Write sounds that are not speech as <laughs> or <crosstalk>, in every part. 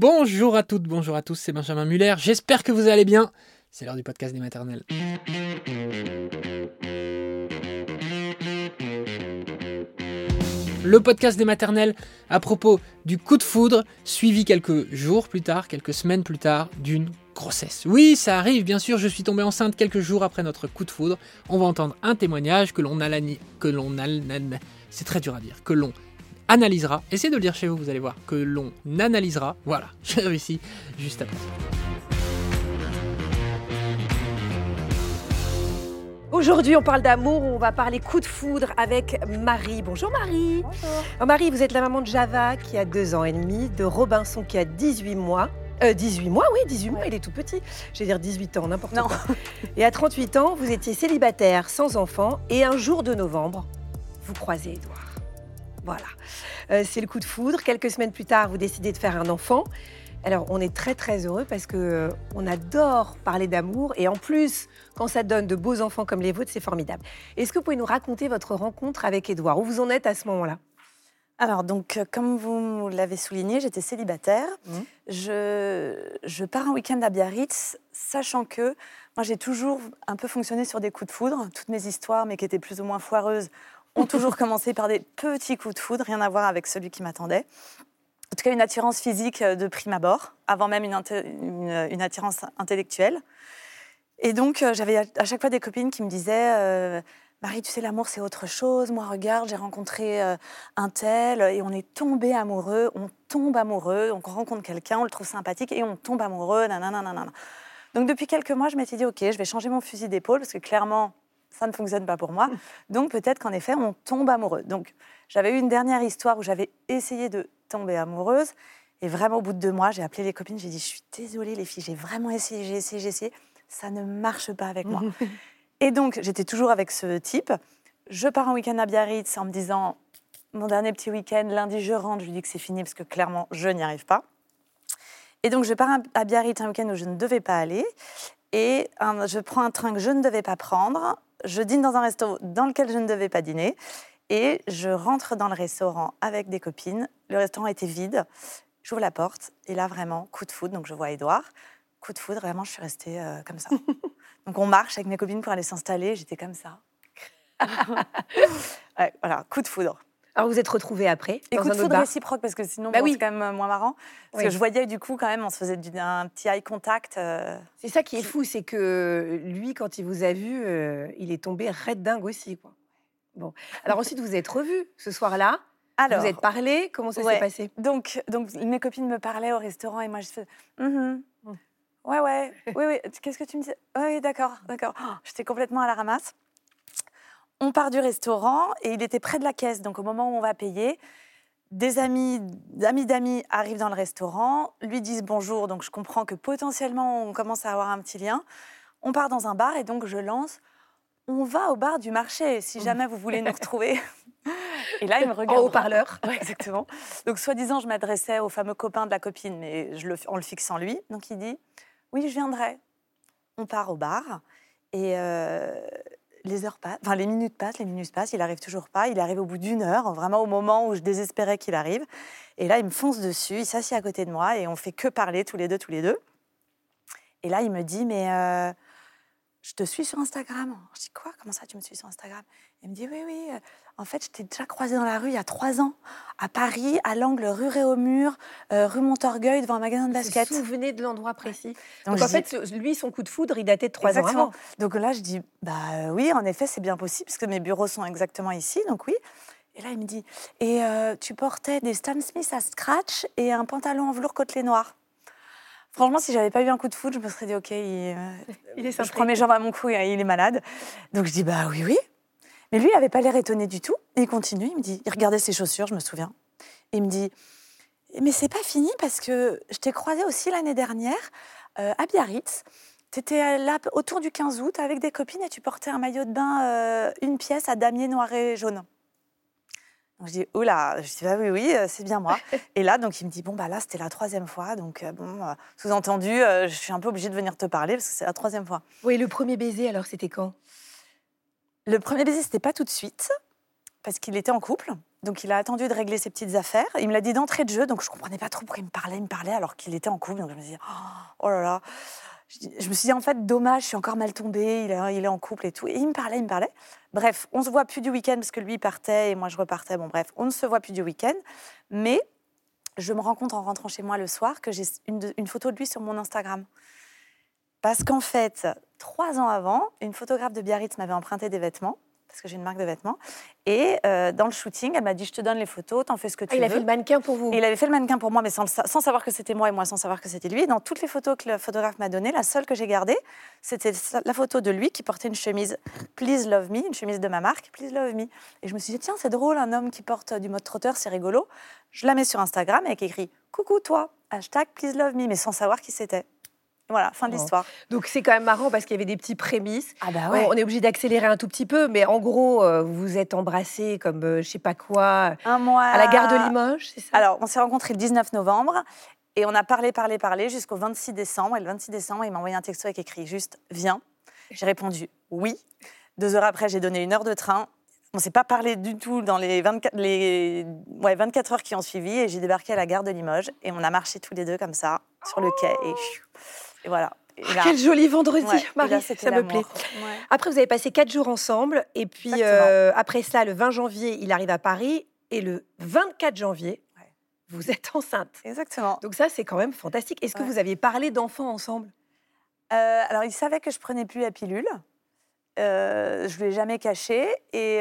Bonjour à toutes, bonjour à tous, c'est Benjamin Muller. J'espère que vous allez bien. C'est l'heure du podcast des maternelles. Le podcast des maternelles à propos du coup de foudre, suivi quelques jours plus tard, quelques semaines plus tard, d'une grossesse. Oui, ça arrive, bien sûr, je suis tombée enceinte quelques jours après notre coup de foudre. On va entendre un témoignage que l'on a que l'on c'est très dur à dire, que l'on analysera. Essayez de le dire chez vous, vous allez voir, que l'on analysera. Voilà, <laughs> j'ai réussi juste après. Aujourd'hui, on parle d'amour, on va parler coup de foudre avec Marie. Bonjour Marie. Bonjour. Marie, vous êtes la maman de Java qui a deux ans et demi, de Robinson qui a 18 mois. 18 euh, mois, oui, 18 mois, il est tout petit. Je vais dire 18 ans, n'importe quoi. Et à 38 ans, vous étiez célibataire, sans enfant, et un jour de novembre, vous croisez Edouard. Voilà. Euh, c'est le coup de foudre. Quelques semaines plus tard, vous décidez de faire un enfant. Alors, on est très très heureux parce que euh, on adore parler d'amour et en plus, quand ça donne de beaux enfants comme les vôtres, c'est formidable. Est-ce que vous pouvez nous raconter votre rencontre avec Edouard Où vous en êtes à ce moment-là? Alors, donc, euh, comme vous l'avez souligné, j'étais célibataire. Mmh. Je, je, pars un week-end à Biarritz, sachant que moi, j'ai toujours un peu fonctionné sur des coups de foudre. Toutes mes histoires, mais qui étaient plus ou moins foireuses, ont toujours commencé par des petits coups de foudre, rien à voir avec celui qui m'attendait. En tout cas, une attirance physique euh, de prime abord, avant même une, une, attirance intellectuelle. Et donc, euh, j'avais à chaque fois des copines qui me disaient Marie, tu sais, l'amour, c'est autre chose. Moi, regarde, j'ai rencontré euh, un tel et on est tombé amoureux. On tombe amoureux, donc on rencontre quelqu'un, on le trouve sympathique et on tombe amoureux. Nanana, Donc, depuis quelques mois, je m'étais dit, OK, je vais changer mon fusil d'épaule parce que clairement, ça ne fonctionne pas pour moi. <laughs> Donc, peut-être qu'en effet, on tombe amoureux. Donc, j'avais eu une dernière histoire où j'avais essayé de tomber amoureuse. Et vraiment, au bout de deux mois, j'ai appelé les copines, j'ai dit, je suis désolée, les filles, j'ai vraiment essayé, j'ai essayé, j'ai essayé. Ça ne marche pas avec moi. <laughs> Et donc, j'étais toujours avec ce type. Je pars en week-end à Biarritz en me disant, mon dernier petit week-end, lundi, je rentre, je lui dis que c'est fini parce que clairement, je n'y arrive pas. Et donc, je pars à Biarritz un week-end où je ne devais pas aller. Et je prends un train que je ne devais pas prendre. Je dîne dans un restaurant dans lequel je ne devais pas dîner. Et je rentre dans le restaurant avec des copines. Le restaurant était vide. J'ouvre la porte. Et là, vraiment, coup de foudre. Donc, je vois Edouard. Coup de foudre, vraiment, je suis restée euh, comme ça. <laughs> Donc on marche avec mes copines pour aller s'installer. J'étais comme ça. <laughs> voilà, coup de foudre. Alors vous êtes retrouvés après Et coup de foudre réciproque parce que sinon bah oui. c'est quand même moins marrant. Parce que je voyais du coup quand même, on se faisait un petit eye contact. Euh, c'est ça qui est fou, c'est que lui, quand il vous a vu, euh, il est tombé raide dingue aussi. Quoi. Bon. Alors ensuite, vous êtes revus ce soir-là. Alors, vous êtes parlé. Comment ça s'est passé? Donc, donc mes copines me parlaient au restaurant et moi je faisais. Mm-hmm. Ouais, ouais, oui, oui. Qu'est-ce que tu me dis? Oui, d'accord, d'accord. Oh, j'étais complètement à la ramasse. On part du restaurant et il était près de la caisse. Donc, au moment où on va payer, des amis, d'amis d'amis arrivent dans le restaurant, lui disent bonjour. Donc, je comprends que potentiellement, on commence à avoir un petit lien. On part dans un bar et donc je lance on va au bar du marché si jamais vous voulez nous retrouver. <laughs> Et là, il me regarde. En haut-parleur. <laughs> exactement. Donc, soi-disant, je m'adressais au fameux copain de la copine, mais je le, en le fixant lui. Donc, il dit oui, je viendrai. On part au bar et euh, les heures passent, enfin les minutes passent, les minutes passent, il arrive toujours pas. Il arrive au bout d'une heure, vraiment au moment où je désespérais qu'il arrive. Et là, il me fonce dessus, il s'assied à côté de moi et on fait que parler tous les deux, tous les deux. Et là, il me dit, mais euh, je te suis sur Instagram. Je dis quoi? Comment ça, tu me suis sur Instagram? Il me dit, oui, oui. Euh, en fait, je t'ai déjà croisé dans la rue il y a trois ans, à Paris, à l'angle rue Réaumur, euh, rue Montorgueil, devant un magasin de basket. Vous vous souvenez de l'endroit précis? Donc, en fait, lui, son coup de foudre, il datait de trois ans avant. Donc là, je dis, bah euh, oui, en effet, c'est bien possible, parce que mes bureaux sont exactement ici, donc oui. Et là, il me dit, et euh, tu portais des Stan Smith à scratch et un pantalon en velours côtelé noir. Franchement, si j'avais pas eu un coup de foudre, je me serais dit, ok, il, il est je prends mes jambes à mon cou et il est malade. Donc je dis, bah oui, oui. Mais lui, il n'avait pas l'air étonné du tout. il continue, il me dit, il regardait ses chaussures, je me souviens. il me dit, mais c'est pas fini parce que je t'ai croisé aussi l'année dernière euh, à Biarritz. Tu étais là autour du 15 août avec des copines et tu portais un maillot de bain, euh, une pièce à damier noir et jaune. Donc je dis, oh là, je dis, bah oui, oui, euh, c'est bien moi. <laughs> et là, donc il me dit, bon, bah là, c'était la troisième fois. Donc, bon, sous-entendu, je suis un peu obligée de venir te parler parce que c'est la troisième fois. Oui, le premier baiser, alors, c'était quand? Le premier baiser, c'était pas tout de suite, parce qu'il était en couple. Donc il a attendu de régler ses petites affaires. Il me l'a dit d'entrée de jeu, donc je comprenais pas trop pourquoi il me parlait, il me parlait alors qu'il était en couple. Donc je me disais, oh, là là. Je me suis dit, en fait, dommage, je suis encore mal tombée, il est, en couple et tout. Et il me parlait, il me parlait. Bref, on se voit plus du week-end parce que lui partait et moi je repartais. Bon, bref, on ne se voit plus du week-end. Mais je me rends compte en rentrant chez moi le soir que j'ai une photo de lui sur mon Instagram. Parce qu'en fait, trois ans avant, une photographe de Biarritz m'avait emprunté des vêtements parce que j'ai une marque de vêtements. Et euh, dans le shooting, elle m'a dit Je te donne les photos, t'en fais ce que tu ah, veux. Il a fait le mannequin pour vous Il avait fait le mannequin pour moi, mais sans, sans savoir que c'était moi et moi sans savoir que c'était lui. dans toutes les photos que le photographe m'a données, la seule que j'ai gardée, c'était la photo de lui qui portait une chemise Please Love Me, une chemise de ma marque, Please Love Me. Et je me suis dit Tiens, c'est drôle, un homme qui porte du mode trotteur, c'est rigolo. Je la mets sur Instagram avec écrit Coucou toi, hashtag Please Love Me, mais sans savoir qui c'était. Voilà, fin de l'histoire. Donc c'est quand même marrant parce qu'il y avait des petits prémices. Ah bah ouais. On est obligé d'accélérer un tout petit peu, mais en gros, euh, vous vous êtes embrassés comme euh, je sais pas quoi. Un mois. À la gare de Limoges, c'est ça? Alors, on s'est rencontrés le 19 novembre et on a parlé, parlé, parlé jusqu'au 26 décembre. Et le 26 décembre, il m'a envoyé un texto avec écrit juste Viens. J'ai répondu oui. Deux heures après, j'ai donné une heure de train. On ne s'est pas parlé du tout dans les 24, les, ouais, 24 heures qui ont suivi et j'ai débarqué à la gare de Limoges et on a marché tous les deux comme ça sur le quai et et voilà. Ah, quel joli vendredi, Marie, ça me plaît. Après, vous avez passé quatre jours ensemble, et puis euh, après ça, le 20 janvier, il arrive à Paris, et le 24 janvier, vous êtes enceinte. Exactement. Donc ça, c'est quand même fantastique. Est-ce que vous aviez parlé d'enfants ensemble? Euh, Alors, il savait que je prenais plus la pilule. Euh, je ne l'ai jamais caché. Et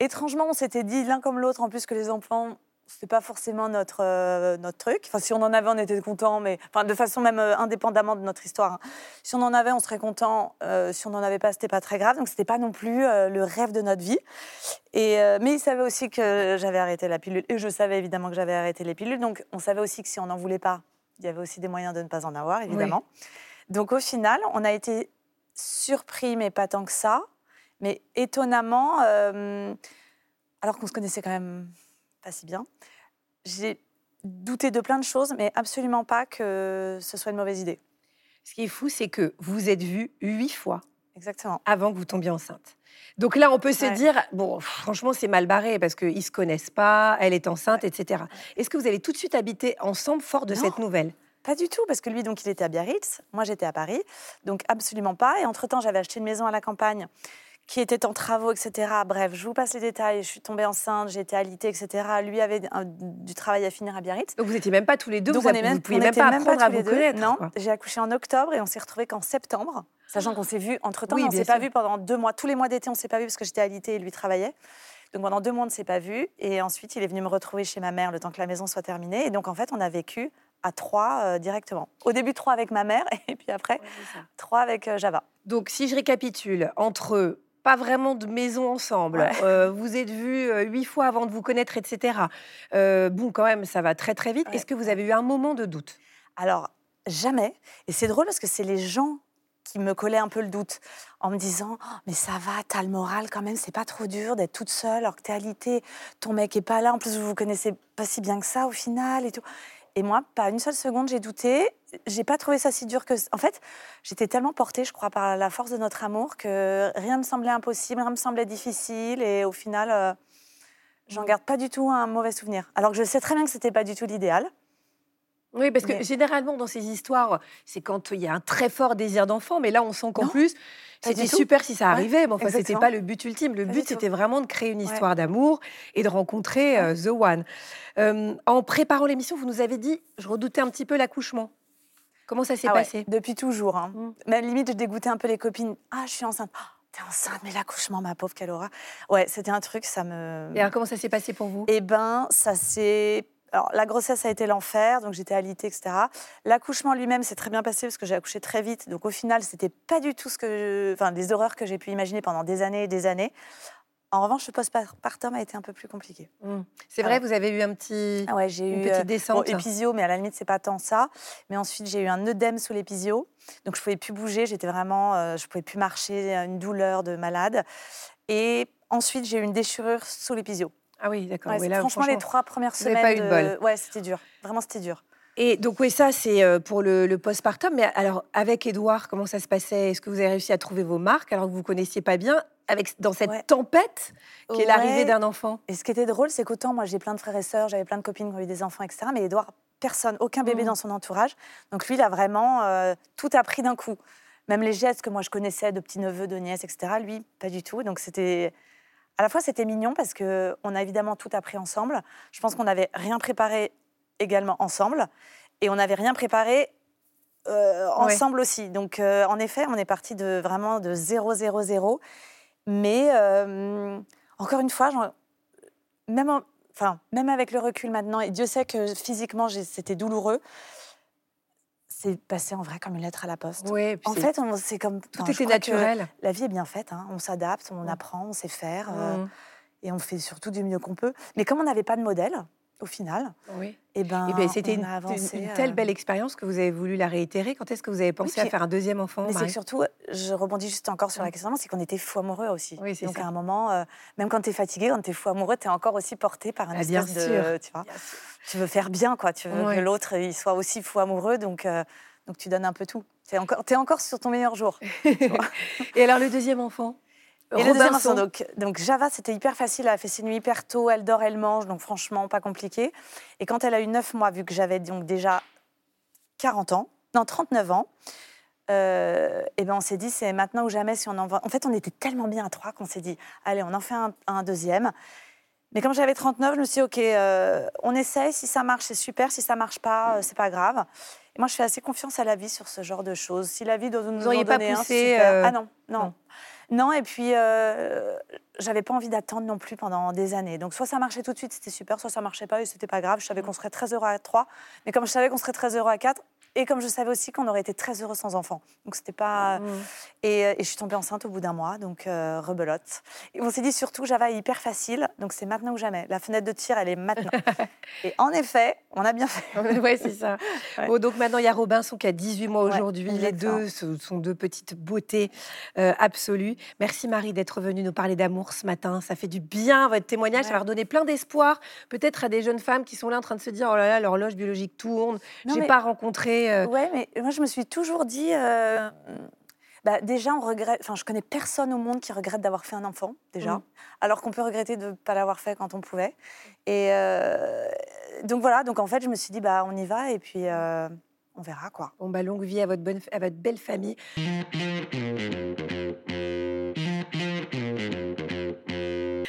étrangement, on s'était dit l'un comme l'autre, en plus que les enfants, c'était pas forcément notre, euh, notre truc. Enfin, si on en avait, on était content, mais enfin, de façon même euh, indépendamment de notre histoire. Hein. Si on en avait, on serait content. Euh, si on n'en avait pas, c'était pas très grave. Donc, c'était pas non plus le rêve de notre vie. Et, mais il savait aussi que j'avais arrêté la pilule. Et je savais évidemment que j'avais arrêté les pilules. Donc, on savait aussi que si on n'en voulait pas, il y avait aussi des moyens de ne pas en avoir, évidemment. Donc, au final, on a été surpris, mais pas tant que ça. Mais étonnamment, alors qu'on se connaissait quand même pas si bien. J'ai douté de plein de choses, mais absolument pas que ce soit une mauvaise idée. Ce qui est fou, c'est que vous êtes vus huit fois. Exactement. Avant que vous tombiez enceinte. Donc là, on peut se dire, bon, franchement, c'est mal barré parce qu'ils ne se connaissent pas, elle est enceinte, etc. Est-ce que vous avez tout de suite habité ensemble fort de cette nouvelle? pas du tout, parce que lui, donc, il était à Biarritz, moi, j'étais à Paris, donc absolument pas. Et entre-temps, j'avais acheté une maison à la campagne qui était en travaux, etc. Bref, je vous passe les détails. Je suis tombée enceinte, j'ai été alitée, etc. Lui avait du travail à finir à Biarritz. Donc vous n'étiez même pas tous les deux, vous, ne pouviez même pas apprendre à vous connaître. Non, j'ai accouché en octobre et on s'est retrouvés qu'en septembre, sachant qu'on s'est vu entre-temps, on ne s'est pas vu pendant deux mois. Tous les mois d'été, on ne s'est pas vu parce que j'étais alitée et lui travaillait. Donc pendant deux mois, on ne s'est pas vu. Et ensuite, il est venu me retrouver chez ma mère le temps que la maison soit terminée. Et donc en fait, on a vécu à trois euh, directement. Au début, trois avec ma mère <laughs> et puis après, trois avec euh, Java. Donc si je récapitule, entre pas vraiment de maison ensemble. Euh, vous êtes vus euh, huit fois avant de vous connaître, etc. Euh, bon, quand même, ça va très très vite. Est-ce que vous avez eu un moment de doute? Alors, jamais. Et c'est drôle parce que c'est les gens qui me collaient un peu le doute en me disant oh, mais ça va t'as le moral quand même c'est pas trop dur d'être toute seule alors que t'es alitée ton mec est pas là en plus vous vous connaissez pas si bien que ça au final et tout et moi, pas une seule seconde, j'ai douté. J'ai pas trouvé ça si dur que. En fait, j'étais tellement portée, je crois, par la force de notre amour que rien me semblait impossible, rien me semblait difficile. Et au final, euh, j'en garde pas du tout un mauvais souvenir. Alors que je sais très bien que c'était pas du tout l'idéal. Oui, parce que généralement, dans ces histoires, c'est quand il y a un très fort désir d'enfant, mais là, on sent qu'en plus, c'était super si ça arrivait, mais enfin, c'était pas le but ultime. Le but, c'était vraiment de créer une histoire d'amour et de rencontrer euh, The One. Euh, en préparant l'émission, vous nous avez dit, je redoutais un petit peu l'accouchement. Comment ça s'est ah passé? Depuis toujours. Hein. Mm. Même limite, je dégoûtais un peu les copines. Ah, je suis enceinte. Oh, T'es enceinte, mais l'accouchement, ma pauvre, quelle aura. Ouais, c'était un truc, ça me. Et alors, comment ça s'est passé pour vous? Eh ben, ça s'est alors, la grossesse a été l'enfer, donc j'étais alitée, etc. L'accouchement lui-même s'est très bien passé parce que j'ai accouché très vite. Donc, au final, c'était pas du tout ce que, enfin, des horreurs que j'ai pu imaginer pendant des années et des années. En revanche, le postpartum a été un peu plus compliqué. Mmh. C'est vrai, vous avez eu un petit, ah ouais, j'ai eu, petite euh, descente. épisio, mais à la limite, c'est pas tant ça. Mais ensuite, j'ai eu un œdème sous l'épisio, donc je pouvais plus bouger. J'étais vraiment, euh, je pouvais plus marcher, une douleur de malade. Et ensuite, j'ai eu une déchirure sous l'épisio. Ah oui, d'accord. franchement, les trois premières semaines. pas eu de bol. Ouais, c'était dur. Vraiment, c'était dur. Et donc, oui, ça, c'est euh, pour le, le postpartum. Mais alors, avec Edouard, comment ça se passait? Est-ce que vous avez réussi à trouver vos marques alors que vous ne connaissiez pas bien avec, dans cette Ouais. tempête qui est l'arrivée d'un enfant? Et ce qui était drôle, c'est qu'autant moi j'ai plein de frères et sœurs, j'avais plein de copines qui ont eu des enfants, etc. Mais Edouard, personne, aucun bébé Mm. dans son entourage. Donc lui, il a vraiment euh, tout appris d'un coup. Même les gestes que moi je connaissais de petits neveux, de nièces, etc. Lui, pas du tout. Donc c'était à la fois c'était mignon parce que on a évidemment tout appris ensemble. Je pense qu'on n'avait rien préparé également ensemble et on n'avait rien préparé euh, Ouais. ensemble aussi. Donc euh, en effet, on est parti de vraiment de 0 0 0. Mais euh, encore une fois, même, en- enfin, même avec le recul maintenant, et Dieu sait que physiquement c'était douloureux, c'est passé en vrai comme une lettre à la poste. Oui, En fait, c'est comme tout était naturel. La vie est bien faite, hein. on s'adapte, on Mm. apprend, on sait faire, euh, Mm. et on fait surtout du mieux qu'on peut. Mais comme on n'avait pas de modèle, au final, Oui. eh ben, Eh ben, c'était une, euh, telle belle expérience que vous avez voulu la réitérer. Quand est-ce que vous avez pensé à puis- faire un deuxième enfant Mais c'est surtout, je rebondis juste encore sur la question, c'est qu'on était fou amoureux aussi. Oui, Donc ça. à un moment, euh, même quand tu es fatigué, quand tu es fou amoureux, tu es encore aussi porté par un Ah, bien espèce sûr. de... Tu, vois, tu veux faire bien, quoi. Tu veux que l'autre il soit aussi fou amoureux, donc, euh, donc tu donnes un peu tout. Tu es encore sur ton meilleur jour. <laughs> Et alors le deuxième enfant? Et le deuxième Robinson. donc, donc Java, c'était hyper facile. Elle a fait ses nuits hyper tôt, elle dort, elle mange, donc franchement, pas compliqué. Et quand elle a eu 9 mois, vu que j'avais donc déjà 40 ans, non, 39 ans, euh, et ben on s'est dit, c'est maintenant ou jamais si on en va. En fait, on était tellement bien à trois qu'on s'est dit, allez, on en fait un, un deuxième. Mais comme j'avais 39, je me suis dit, OK, euh, on essaye. Si ça marche, c'est super. Si ça marche pas, euh, c'est pas grave. Et moi, je fais assez confiance à la vie sur ce genre de choses. Si la vie doit nous en pas donner un, poussé, super. euh, Ah non, non. non. Non, et puis euh, j'avais pas envie d'attendre non plus pendant des années. Donc soit ça marchait tout de suite, c'était super, soit ça marchait pas et c'était pas grave. Je savais qu'on serait très heureux à trois, mais comme je savais qu'on serait très heureux à quatre, et comme je savais aussi qu'on aurait été très heureux sans enfant. Donc c'était pas. Mm. Et, euh, et je suis tombée enceinte au bout d'un mois, donc euh, rebelote. Et on s'est dit surtout, Java est hyper facile, donc c'est maintenant ou jamais. La fenêtre de tir, elle est maintenant. <laughs> et en effet, on a bien fait. <laughs> ouais, c'est ça. <laughs> Ouais. Bon, donc maintenant, il y a Robinson qui a 18 mois Ouais, aujourd'hui. Les deux sont deux petites beautés euh, absolues. Merci Marie d'être venue nous parler d'amour ce matin. Ça fait du bien, votre témoignage. Ça va redonner plein d'espoir, peut-être à des jeunes femmes qui sont là en train de se dire Oh là là, l'horloge biologique tourne, j'ai mais- pas rencontré. Euh, Ouais, mais moi je me suis toujours dit, euh, bah, déjà on regrette. Enfin, je connais personne au monde qui regrette d'avoir fait un enfant déjà, Mm. alors qu'on peut regretter de ne pas l'avoir fait quand on pouvait. Et euh, donc voilà, donc en fait je me suis dit bah on y va et puis euh, on verra quoi. Bon, bah, longue vie à votre, bonne, à votre belle famille.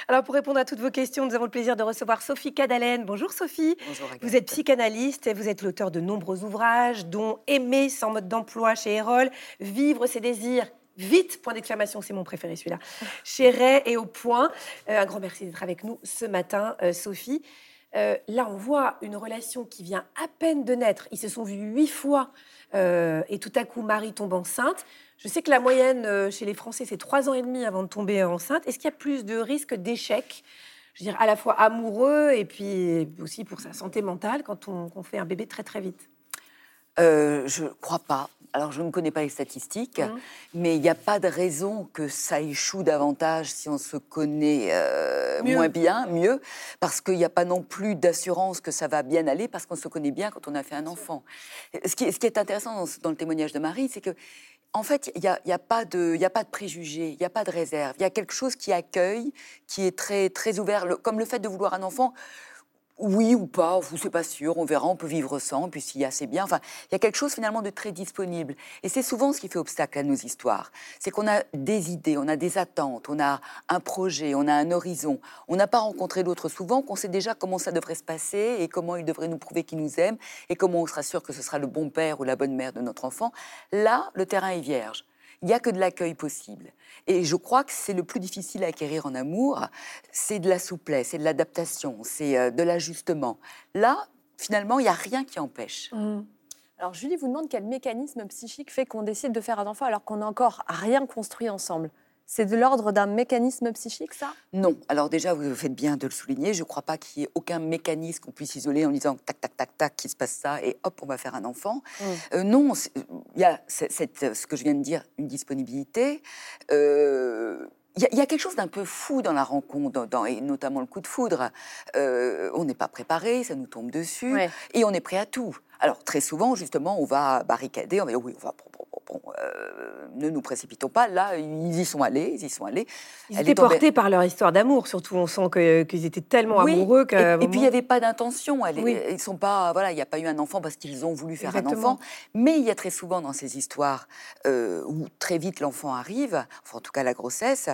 Alors, pour répondre à toutes vos questions, nous avons le plaisir de recevoir Sophie Cadalen. Bonjour Sophie. Bonjour Vous êtes psychanalyste et vous êtes l'auteur de nombreux ouvrages, dont Aimer sans mode d'emploi chez Erol, Vivre ses désirs. Vite, point d'exclamation, c'est mon préféré celui-là. <laughs> Chez Ray et au point. Euh, un grand merci d'être avec nous ce matin, euh, Sophie. Euh, là, on voit une relation qui vient à peine de naître. Ils se sont vus huit fois et tout à coup, Marie tombe enceinte. Je sais que la moyenne euh, chez les Français, c'est trois ans et demi avant de tomber enceinte. Est-ce qu'il y a plus de risques d'échec Je veux dire, à la fois amoureux et puis aussi pour sa santé mentale quand on, fait un bébé très très vite? Euh, je crois pas. Alors, je ne connais pas les statistiques, Mhm. mais il n'y a pas de raison que ça échoue davantage si on se connaît euh, moins bien, mieux, parce qu'il n'y a pas non plus d'assurance que ça va bien aller, parce qu'on se connaît bien quand on a fait un enfant. Ce qui, est- ce qui est intéressant dans le témoignage de Marie, c'est que en fait, il n'y a, y a pas de préjugés, il n'y a pas de réserve. Il y a quelque chose qui accueille, qui est très, ouvert, comme le fait de vouloir un enfant. Oui ou pas, c'est pas sûr, on verra, on peut vivre sans, puis s'il y a, c'est bien. Enfin, il y a quelque chose finalement de très disponible. Et c'est souvent ce qui fait obstacle à nos histoires. C'est qu'on a des idées, on a des attentes, on a un projet, on a un horizon. On n'a pas rencontré l'autre souvent, qu'on sait déjà comment ça devrait se passer et comment il devrait nous prouver qu'il nous aime et comment on sera sûr que ce sera le bon père ou la bonne mère de notre enfant. Là, le terrain est vierge. Il n'y a que de l'accueil possible. Et je crois que c'est le plus difficile à acquérir en amour, c'est de la souplesse, c'est de l'adaptation, c'est euh, de l'ajustement. Là, finalement, il n'y a rien qui empêche. Alors Julie vous demande quel mécanisme psychique fait qu'on décide de faire un enfant alors qu'on n'a encore rien construit ensemble? C'est de l'ordre d'un mécanisme psychique, ça? Non. Alors déjà, vous faites bien de le souligner. Je ne crois pas qu'il y ait aucun mécanisme qu'on puisse isoler en disant tac, tac, tac, tac, qu'il se passe ça et hop, on va faire un enfant. Mm. Euh, non, il y a cette, cette- ce que je viens de dire, une disponibilité. Euh, il y, a- il y a quelque chose d'un peu fou dans la rencontre, dans- dans- et notamment le coup de foudre. Euh, on n'est pas préparé, ça nous tombe dessus, Ouais. et on est prêt à tout. Alors très souvent, justement, on va barricader, on va dire oui, on va, bon, euh, ne nous précipitons pas. Là, ils y sont allés, ils y sont allés. Ils Elle étaient tombée- portés par leur histoire d'amour, surtout. On sent qu'ils étaient tellement Oui, amoureux Et, puis il n'y avait pas d'intention. Oui. Ils sont pas, voilà, il n'y a pas eu un enfant parce qu'ils ont voulu faire un enfant. Mais il y a très souvent dans ces histoires euh, où très vite l'enfant arrive, enfin en tout cas la grossesse,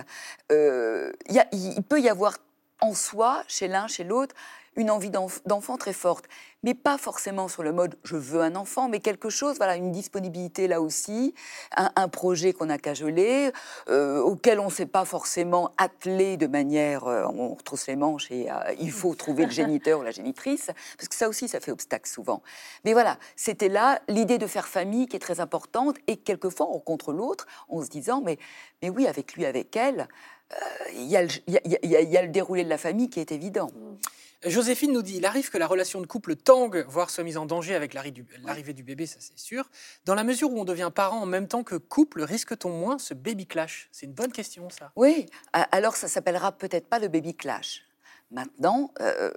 euh, il peut y avoir en soi, chez l'un, chez l'autre, une envie d'enf- d'enfant très forte, mais pas forcément sur le mode je veux un enfant, mais quelque chose, voilà, une disponibilité là aussi, un, projet qu'on a geler, euh, auquel on ne s'est pas forcément attelé de manière, euh, on retrousse les manches et euh, il faut trouver le géniteur ou la génitrice, parce que ça aussi, ça fait obstacle souvent. Mais voilà, c'était là l'idée de faire famille qui est très importante, et quelquefois on rencontre l'autre en se disant mais, mais oui, avec lui, avec elle, il y a le déroulé de la famille qui est évident. Joséphine nous dit il arrive que la relation de couple tangue, voire soit mise en danger avec l'arrivée du bébé, ça c'est sûr. Dans la mesure où on devient parent en même temps que couple, risque-t-on moins ce baby clash? C'est une bonne question, ça. Oui, alors ça s'appellera peut-être pas le baby clash. Maintenant, euh,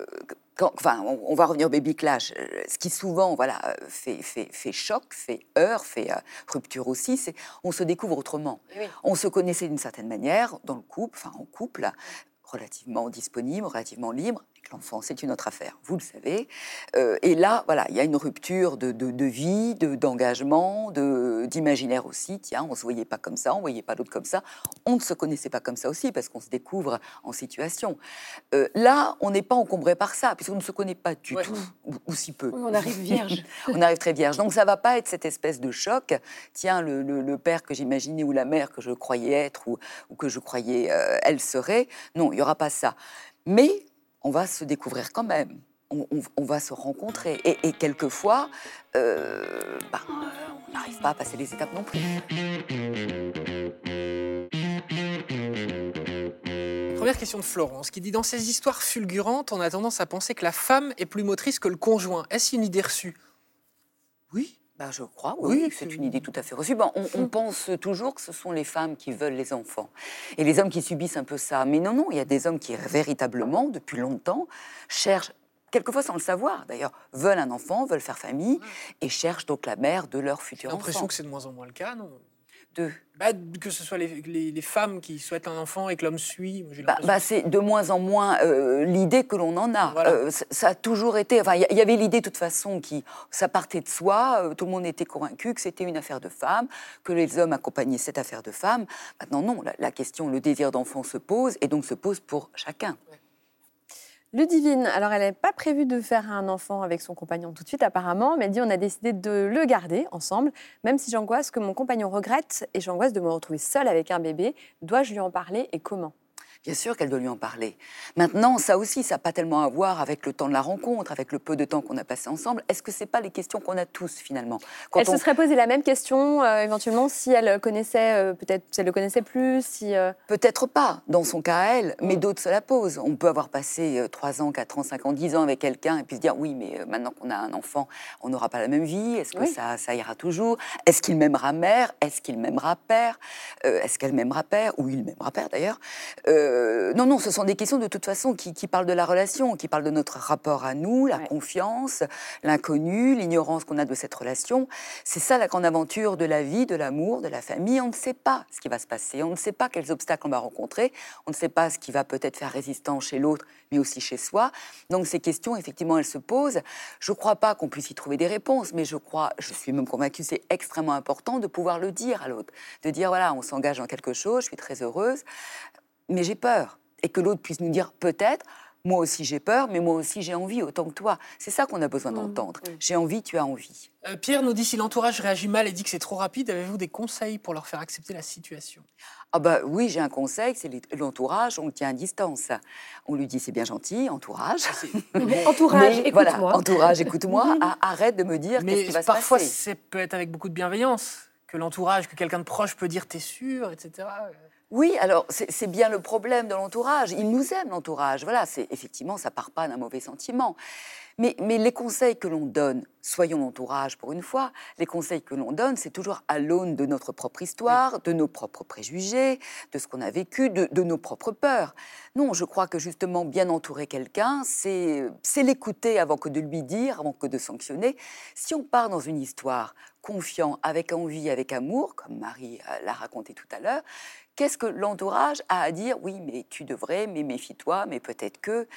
quand- enfin, on, on va revenir au baby clash. Euh, Ce qui souvent, voilà, euh, fait, fait, fait choc, fait heurt, fait euh, rupture aussi, c'est on se découvre autrement. Oui. On se connaissait d'une certaine manière dans le couple, enfin en couple, relativement disponible, relativement libre. Avec l'enfant, c'est une autre affaire, vous le savez. Euh, et là, voilà, il y a une rupture de, de, de vie, de- d'engagement, de, d'imaginaire aussi. Tiens, on ne se voyait pas comme ça, on ne voyait pas l'autre comme ça. On ne se connaissait pas comme ça aussi, parce qu'on se découvre en situation. Euh, là, on n'est pas encombré par ça, puisqu'on ne se connaît pas du Ouais. tout, ou, ou si peu. Oui, on arrive vierge. <laughs> On arrive très vierge. Donc ça va pas être cette espèce de choc. Tiens, le, le- le père que j'imaginais ou la mère que je croyais être ou, ou que je croyais euh, elle serait. Non, il y aura pas ça. Mais on va se découvrir quand même. On, va se rencontrer. Et, quelquefois, euh, euh, on n'arrive pas à passer les étapes non plus. Première question de Florence qui dit Dans ces histoires fulgurantes, on a tendance à penser que la femme est plus motrice que le conjoint. Est-ce une idée reçue? Oui. Ben, je crois, oui, Oui, c'est une idée tout à fait reçue. Ben, on, on pense toujours que ce sont les femmes qui veulent les enfants et les hommes qui subissent un peu ça. Mais non, non, il y a des hommes qui véritablement, depuis longtemps, cherchent, quelquefois sans le savoir d'ailleurs, veulent un enfant, veulent faire famille et cherchent donc la mère de leur J'ai futur l'impression enfant. que c'est de moins en moins le cas, non? Bah, Que ce soit les, les- les femmes qui souhaitent un enfant et que l'homme suit. Bah, bah, c'est de moins en moins euh, l'idée que l'on en a. Voilà. Euh, ça a toujours été. Enfin, il y avait l'idée de toute façon qui, ça partait de soi. euh, tout le monde était convaincu que c'était une affaire de femmes, que les hommes accompagnaient cette affaire de femmes. Maintenant, non. La, la question, le désir d'enfant se pose et donc se pose pour chacun. Ludivine, alors elle n'avait pas prévu de faire un enfant avec son compagnon tout de suite apparemment, mais elle dit on a décidé de le garder ensemble, même si j'angoisse que mon compagnon regrette et j'angoisse de me retrouver seule avec un bébé. Dois-je lui en parler et comment? Bien sûr qu'elle doit lui en parler. Maintenant, ça aussi, ça n'a pas tellement à voir avec le temps de la rencontre, avec le peu de temps qu'on a passé ensemble. Est-ce que c'est pas les questions qu'on a tous finalement? Quand Elle on- se serait posé la même question euh, éventuellement si elle connaissait, euh, peut-être si elle le connaissait plus, si... euh, Peut-être pas, dans son cas à elle, mais Mm. d'autres se la posent. On peut avoir passé euh, 3 ans, 4 ans, 5 ans, 10 ans avec quelqu'un et puis se dire oui, mais maintenant qu'on a un enfant, on n'aura pas la même vie. Est-ce que Oui. ça, ça ira toujours? Est-ce qu'il m'aimera mère? Est-ce qu'il m'aimera père? Est-ce qu'elle m'aimera père? Ou il m'aimera père d'ailleurs Euh, Non, non, ce sont des questions de toute façon qui, qui parlent de la relation, qui parlent de notre rapport à nous, la Ouais. confiance, l'inconnu, l'ignorance qu'on a de cette relation. C'est ça la grande aventure de la vie, de l'amour, de la famille. On ne sait pas ce qui va se passer, on ne sait pas quels obstacles on va rencontrer, on ne sait pas ce qui va peut-être faire résistance chez l'autre, mais aussi chez soi. Donc ces questions, effectivement, elles se posent. Je ne crois pas qu'on puisse y trouver des réponses, mais je crois, je suis même convaincue, c'est extrêmement important de pouvoir le dire à l'autre, de dire voilà, on s'engage dans quelque chose, je suis très heureuse, mais j'ai peur. Et que l'autre puisse nous dire peut-être, moi aussi j'ai peur, mais moi aussi j'ai envie autant que toi. C'est ça qu'on a besoin d'entendre. J'ai envie, tu as envie. Euh, Pierre nous dit si l'entourage réagit mal et dit que c'est trop rapide, avez-vous des conseils pour leur faire accepter la situation? Ah bah oui, j'ai un conseil, c'est l'entourage, on le tient à distance. On lui dit c'est bien gentil, entourage. <laughs> <laughs> Entourage, Mais voilà, écoute-moi. entourage, écoute-moi, a- <laughs> arrête de me dire qu'est-ce Mais qui va se parfois, ça peut être avec beaucoup de bienveillance que l'entourage, que quelqu'un de proche peut dire t'es sûr, etc. Oui, alors c'est bien le problème de l'entourage. Il nous aime l'entourage. Voilà, c'est effectivement ça part pas d'un mauvais sentiment. Mais, mais les conseils que l'on donne, soyons l'entourage pour une fois, les conseils que l'on donne, c'est toujours à l'aune de notre propre histoire, de nos propres préjugés, de ce qu'on a vécu, de, de nos propres peurs. Non, je crois que justement bien entourer quelqu'un, c'est c'est l'écouter avant que de lui dire, avant que de sanctionner. Si on part dans une histoire confiant, avec envie, avec amour, comme Marie euh, l'a raconté tout à l'heure, qu'est-ce que l'entourage a à dire? Oui, mais tu devrais, mais méfie-toi, mais peut-être que.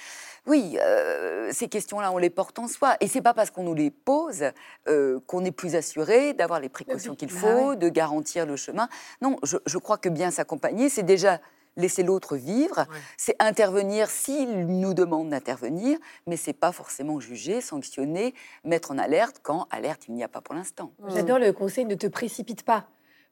Oui, euh, ces questions-là, on les porte en soi. Et c'est pas parce qu'on nous les pose euh, qu'on est plus assuré d'avoir les précautions qu'il Bah faut, ouais. de garantir le chemin. Non, je, je crois que bien s'accompagner, c'est déjà laisser l'autre vivre, Ouais. c'est intervenir s'il nous demande d'intervenir, mais c'est pas forcément juger, sanctionner, mettre en alerte quand alerte il n'y a pas pour l'instant. J'adore le conseil ne te précipite pas.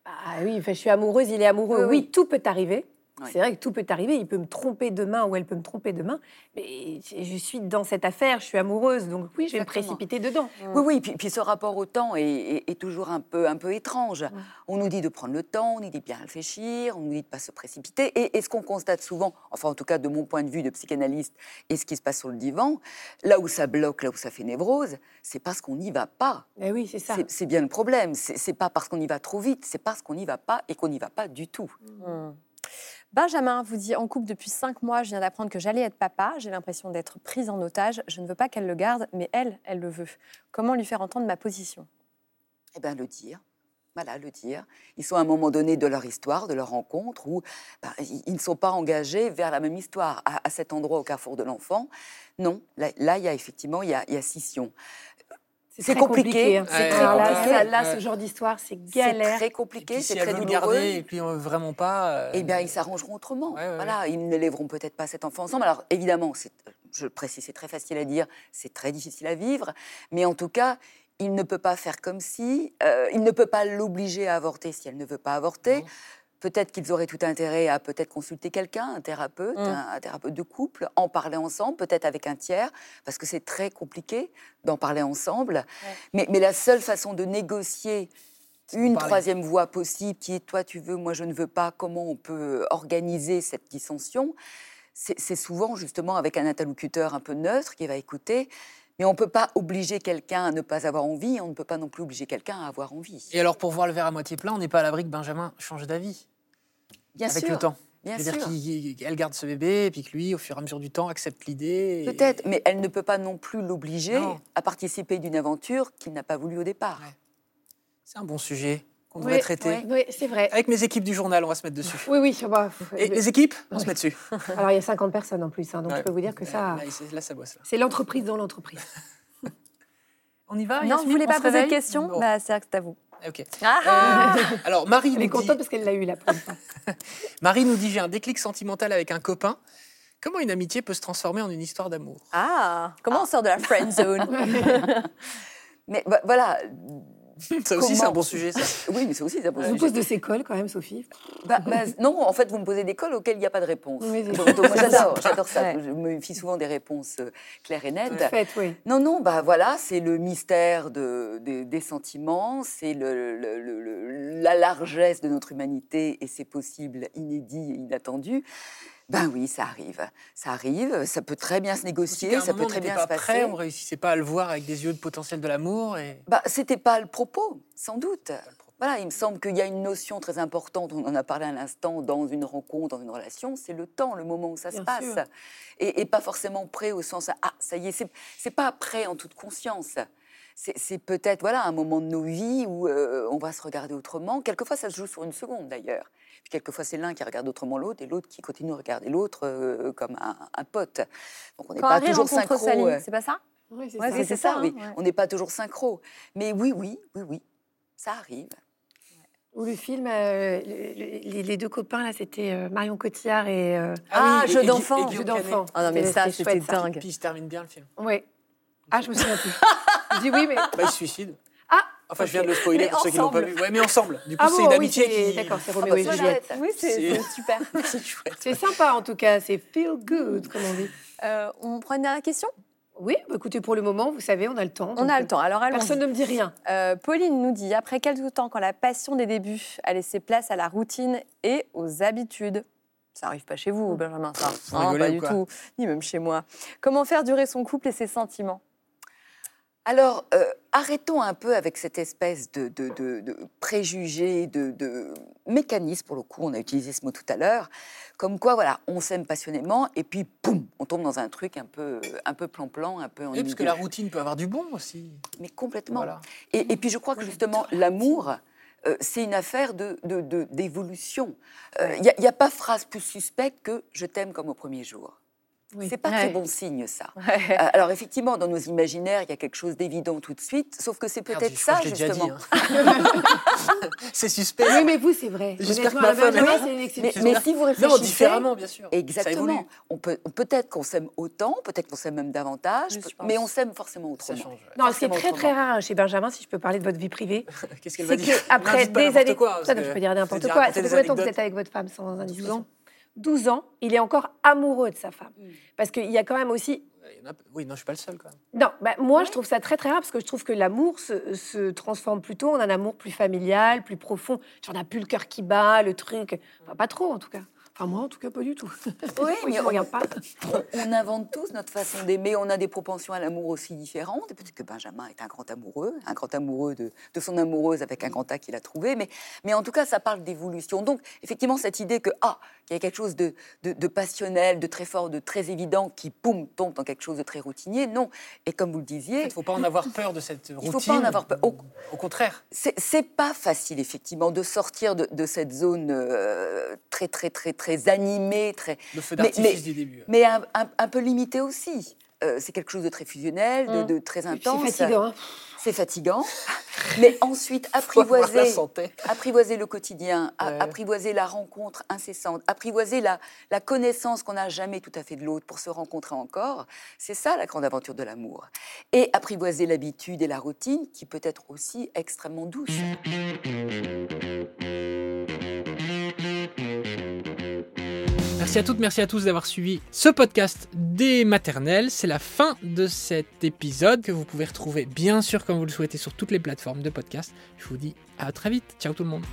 Ah oui, enfin, je suis amoureuse, il est amoureux. Oui, Oui, tout peut arriver. Oui. C'est vrai que tout peut arriver. Il peut me tromper demain ou elle peut me tromper demain. Mais je suis dans cette affaire, je suis amoureuse. Donc oui, je vais me précipiter dedans. Oui, oui, puis, puis ce rapport au temps est, est- est toujours un peu, un peu étrange. On nous dit de prendre le temps, on nous dit de bien réfléchir, on nous dit de ne pas se précipiter. Et, et ce qu'on constate souvent, enfin en tout cas de mon point de vue de psychanalyste, et ce qui se passe sur le divan, là où ça bloque, là où ça fait névrose, c'est parce qu'on n'y va pas. Eh oui, c'est ça. C'est c'est bien le problème. C'est c'est pas parce qu'on y va trop vite, c'est parce qu'on n'y va pas et qu'on n'y va pas du tout. Hmm. Benjamin vous dit en couple depuis cinq mois, je viens d'apprendre que j'allais être papa. J'ai l'impression d'être prise en otage. Je ne veux pas qu'elle le garde, mais elle, elle le veut. Comment lui faire entendre ma position? Eh bien, le dire. Voilà, le dire. Ils sont à un moment donné de leur histoire, de leur rencontre, où ben, ils ne sont pas engagés vers la même histoire. À, cet endroit, au carrefour de l'enfant, non. Là, il y a effectivement, il y il y a scission. C'est très compliqué, hein. c'est C'est très là, compliqué. ça, là, Ouais. ce genre d'histoire, c'est C'est galère. très Et compliqué, c'est si très douloureux. garder et puis euh, vraiment pas. euh, Eh bien, ils s'arrangeront autrement. Ouais, ouais, voilà, ils ne lèveront peut-être pas cet enfant ensemble. Alors, évidemment, c'est- je précise, c'est très facile à dire, c'est très difficile à vivre, mais en tout cas, il ne peut pas faire comme si, euh, il ne peut pas l'obliger à avorter si elle ne veut pas avorter. Non. Peut-être qu'ils auraient tout intérêt à peut-être consulter quelqu'un, un thérapeute, Mm. un, un thérapeute de couple, en parler ensemble, peut-être avec un tiers, parce que c'est très compliqué d'en parler ensemble. Mais, mais la seule façon de négocier une troisième voie possible, qui est toi tu veux, moi je ne veux pas, comment on peut organiser cette dissension, c'est souvent justement avec un interlocuteur un peu neutre qui va écouter. Mais on ne peut pas obliger quelqu'un à ne pas avoir envie, on ne peut pas non plus obliger quelqu'un à avoir envie. Et alors, pour voir le verre à moitié plein, on n'est pas à l'abri que Benjamin change d'avis Bien avec sûr, le temps. bien C'est-à-dire sûr. qu'elle garde ce bébé et puis que lui, au fur et à mesure du temps, accepte l'idée. et- Peut-être, mais elle ne peut pas non plus l'obliger à participer d'une aventure qu'il n'a pas voulu au départ. Ouais. C'est un bon sujet qu'on devrait Oui, traiter. oui, oui, c'est vrai. Avec mes équipes du journal, on va se mettre dessus. Oui, oui. bah, Et les équipes, on se met dessus. <laughs> Alors, il y a 50 personnes en plus, hein, donc Ouais. je peux vous dire que ça, Là, ça bosse. C'est l'entreprise dans l'entreprise. <laughs> On y va Non, vous Yasmine voulez pas se poser de questions? Bon, bah, C'est à vous. ok. Ah Euh, alors, Marie Elle est nous, dit, contente parce qu'elle l'a eu la première fois. <laughs> Marie nous dit J'ai un déclic sentimental avec un copain. Comment une amitié peut se transformer en une histoire d'amour? Ah Comment on sort de la friend zone? Mais vo- voilà, Ça aussi, c'est un bon sujet, ça. oui, mais c'est aussi ça. Je vous pose de ces cols quand même, Sophie? Bah, bah, non, en fait, vous me posez des cols auxquels il n'y a pas de réponse. Oui, c'est Donc, moi, j'adore, j'adore ça. Ouais. Je me fie souvent des réponses euh, claires et nettes. Faites, oui. Non, non, bah voilà, c'est le mystère de, des- des sentiments, c'est le- le- le- le- la largesse de notre humanité et c'est possible, inédit et inattendu. Ben oui, ça arrive, ça arrive, ça peut très bien se négocier, un ça moment, peut très bien pas se passer. prêt, on réussissait pas à le voir avec des yeux de potentiel de l'amour. Et... Bah, c'était pas le propos, sans doute. Voilà, il me semble qu'il y a une notion très importante, on en a parlé à l'instant, dans une rencontre, dans une relation, c'est le temps, le moment où ça se passe. Et, et pas forcément prêt au sens, ah, ça y est, c'est pas prêt en toute conscience. C'est, peut-être voilà, un moment de nos vies où euh, on va se regarder autrement. Quelquefois, ça se joue sur une seconde d'ailleurs. Puis quelquefois, c'est l'un qui regarde autrement l'autre et l'autre qui continue à regarder l'autre euh, comme un, un pote. Donc on n'est pas Harry toujours synchro. Euh. c'est pas ça? Oui, c'est Ouais, ça. Oui, oui. hein, ouais. On n'est pas toujours synchro. Mais oui, oui, oui, oui, ça arrive. Ou le film, euh, le- le- les, les deux copains, là, c'était Marion Cotillard et. euh, Ah, et- jeu d'enfant. Jeu d'enfant. Ah non, mais ça, c'était dingue. Puis se termine bien le film. Oui. Ah, je me souviens plus. <laughs> je dis oui, mais. Bah, il se suicide. Ah Enfin, je viens de le spoiler Mais pour ceux qui l'ont pas ensemble. vu. Ouais, mais ensemble. Du coup, Ah c'est bon, une oui, amitié c'est- qui. D'accord, c'est Ah, Roméo bah, et ça, Juliette. Oui, c'est super. <laughs> C'est chouette. C'est sympa en tout cas, c'est feel good, comme on dit. Euh, on prend une dernière question? Oui, bah, écoutez, pour le moment, vous savez, on a le temps. On a euh, le temps. Alors, allons-y. Personne ne me dit rien. Euh, Pauline nous dit après quelques temps, quand la passion des débuts a laissé place à la routine et aux habitudes. Ça arrive pas chez vous, Benjamin, ça. vous Non, pas du tout, ni même chez moi. Comment faire durer son couple et ses sentiments? Alors, euh, arrêtons un peu avec cette espèce de, de, de, de préjugé, de, de mécanisme, pour le coup, on a utilisé ce mot tout à l'heure, comme quoi, voilà, on s'aime passionnément, et puis, poum, on tombe dans un truc un peu un peu plan-plan, un peu Oui, parce que la routine peut avoir du bon aussi. Mais complètement. Voilà. Et, et puis je crois que justement, l'amour, euh, c'est une affaire de- de- de- d'évolution. Il n'y a, y a pas phrase plus suspecte que je t'aime comme au premier jour. Oui. C'est pas très bon signe, ça. Euh, alors effectivement, dans nos imaginaires, il y a quelque chose d'évident tout de suite, sauf que c'est peut-être ça, justement. hein. <laughs> c'est suspect. Oui, mais vous, c'est vrai. J'espère que ma femme c'est Mais, mais si vous Non, réfléchissez... différemment, bien sûr. Exactement. On peut, peut-être qu'on s'aime autant, peut-être qu'on s'aime même davantage, Oui, mais on s'aime forcément Ça autrement. change. ouais. Non, ce qui est forcément très très rare chez Benjamin, si je peux parler de votre vie privée, <laughs> Qu'est-ce qu'elle va c'est dire pas des années. je peux dire n'importe c'est quoi. Ça fait combien de temps que vous êtes avec votre femme sans 12 indiscrétion ans. 12 ans, il est encore amoureux de sa femme. Parce qu'il y a quand même aussi a- Oui, non, je suis pas le seul quand même. Non, bah, moi je trouve ça très très rare parce que je trouve que l'amour se, se transforme plutôt en un amour plus familial, plus profond. Genre, on n'a plus le cœur qui bat, le truc. Enfin, pas trop en tout cas. Enfin, moi en tout cas, pas du tout. Oui, Oui, <laughs> mais on, regarde pas. <laughs> on- invente tous notre façon d'aimer, on a des propensions à l'amour aussi différentes. Et peut-être que Benjamin est un grand amoureux, un grand amoureux de, de son amoureuse avec un grand A qu'il a trouvé. Mais, mais en tout cas, ça parle d'évolution. Donc, effectivement, cette idée que, ah, il y a quelque chose de, de, de passionnel, de très fort, de très évident qui, poum, tombe dans quelque chose de très routinier, non. Et comme vous le disiez, Il ne faut pas en avoir peur de cette routine. faut pas en avoir peur. Au- Au contraire. c'est c'est pas facile, effectivement, de sortir de, de cette zone euh, très, très, très, très animée, très, Le feu Mais- d'artifice mais- du début. mais un, un- un peu limité aussi. Euh, c'est quelque chose de très fusionnel, de, Mm. de très C'est intense. fatigant. hein. C'est fatigant. <laughs> Mais ensuite, <laughs> Faut avoir la apprivoiser, santé. apprivoiser le quotidien, Ouais. apprivoiser la rencontre incessante, apprivoiser la, la connaissance qu'on n'a jamais tout à fait de l'autre pour se rencontrer encore, c'est ça la grande aventure de l'amour. Et apprivoiser l'habitude et la routine qui peut être aussi extrêmement douce. Merci à toutes, merci à tous d'avoir suivi ce podcast des maternelles. C'est la fin de cet épisode que vous pouvez retrouver bien sûr comme vous le souhaitez sur toutes les plateformes de podcast. Je vous dis à très vite. Ciao tout le monde.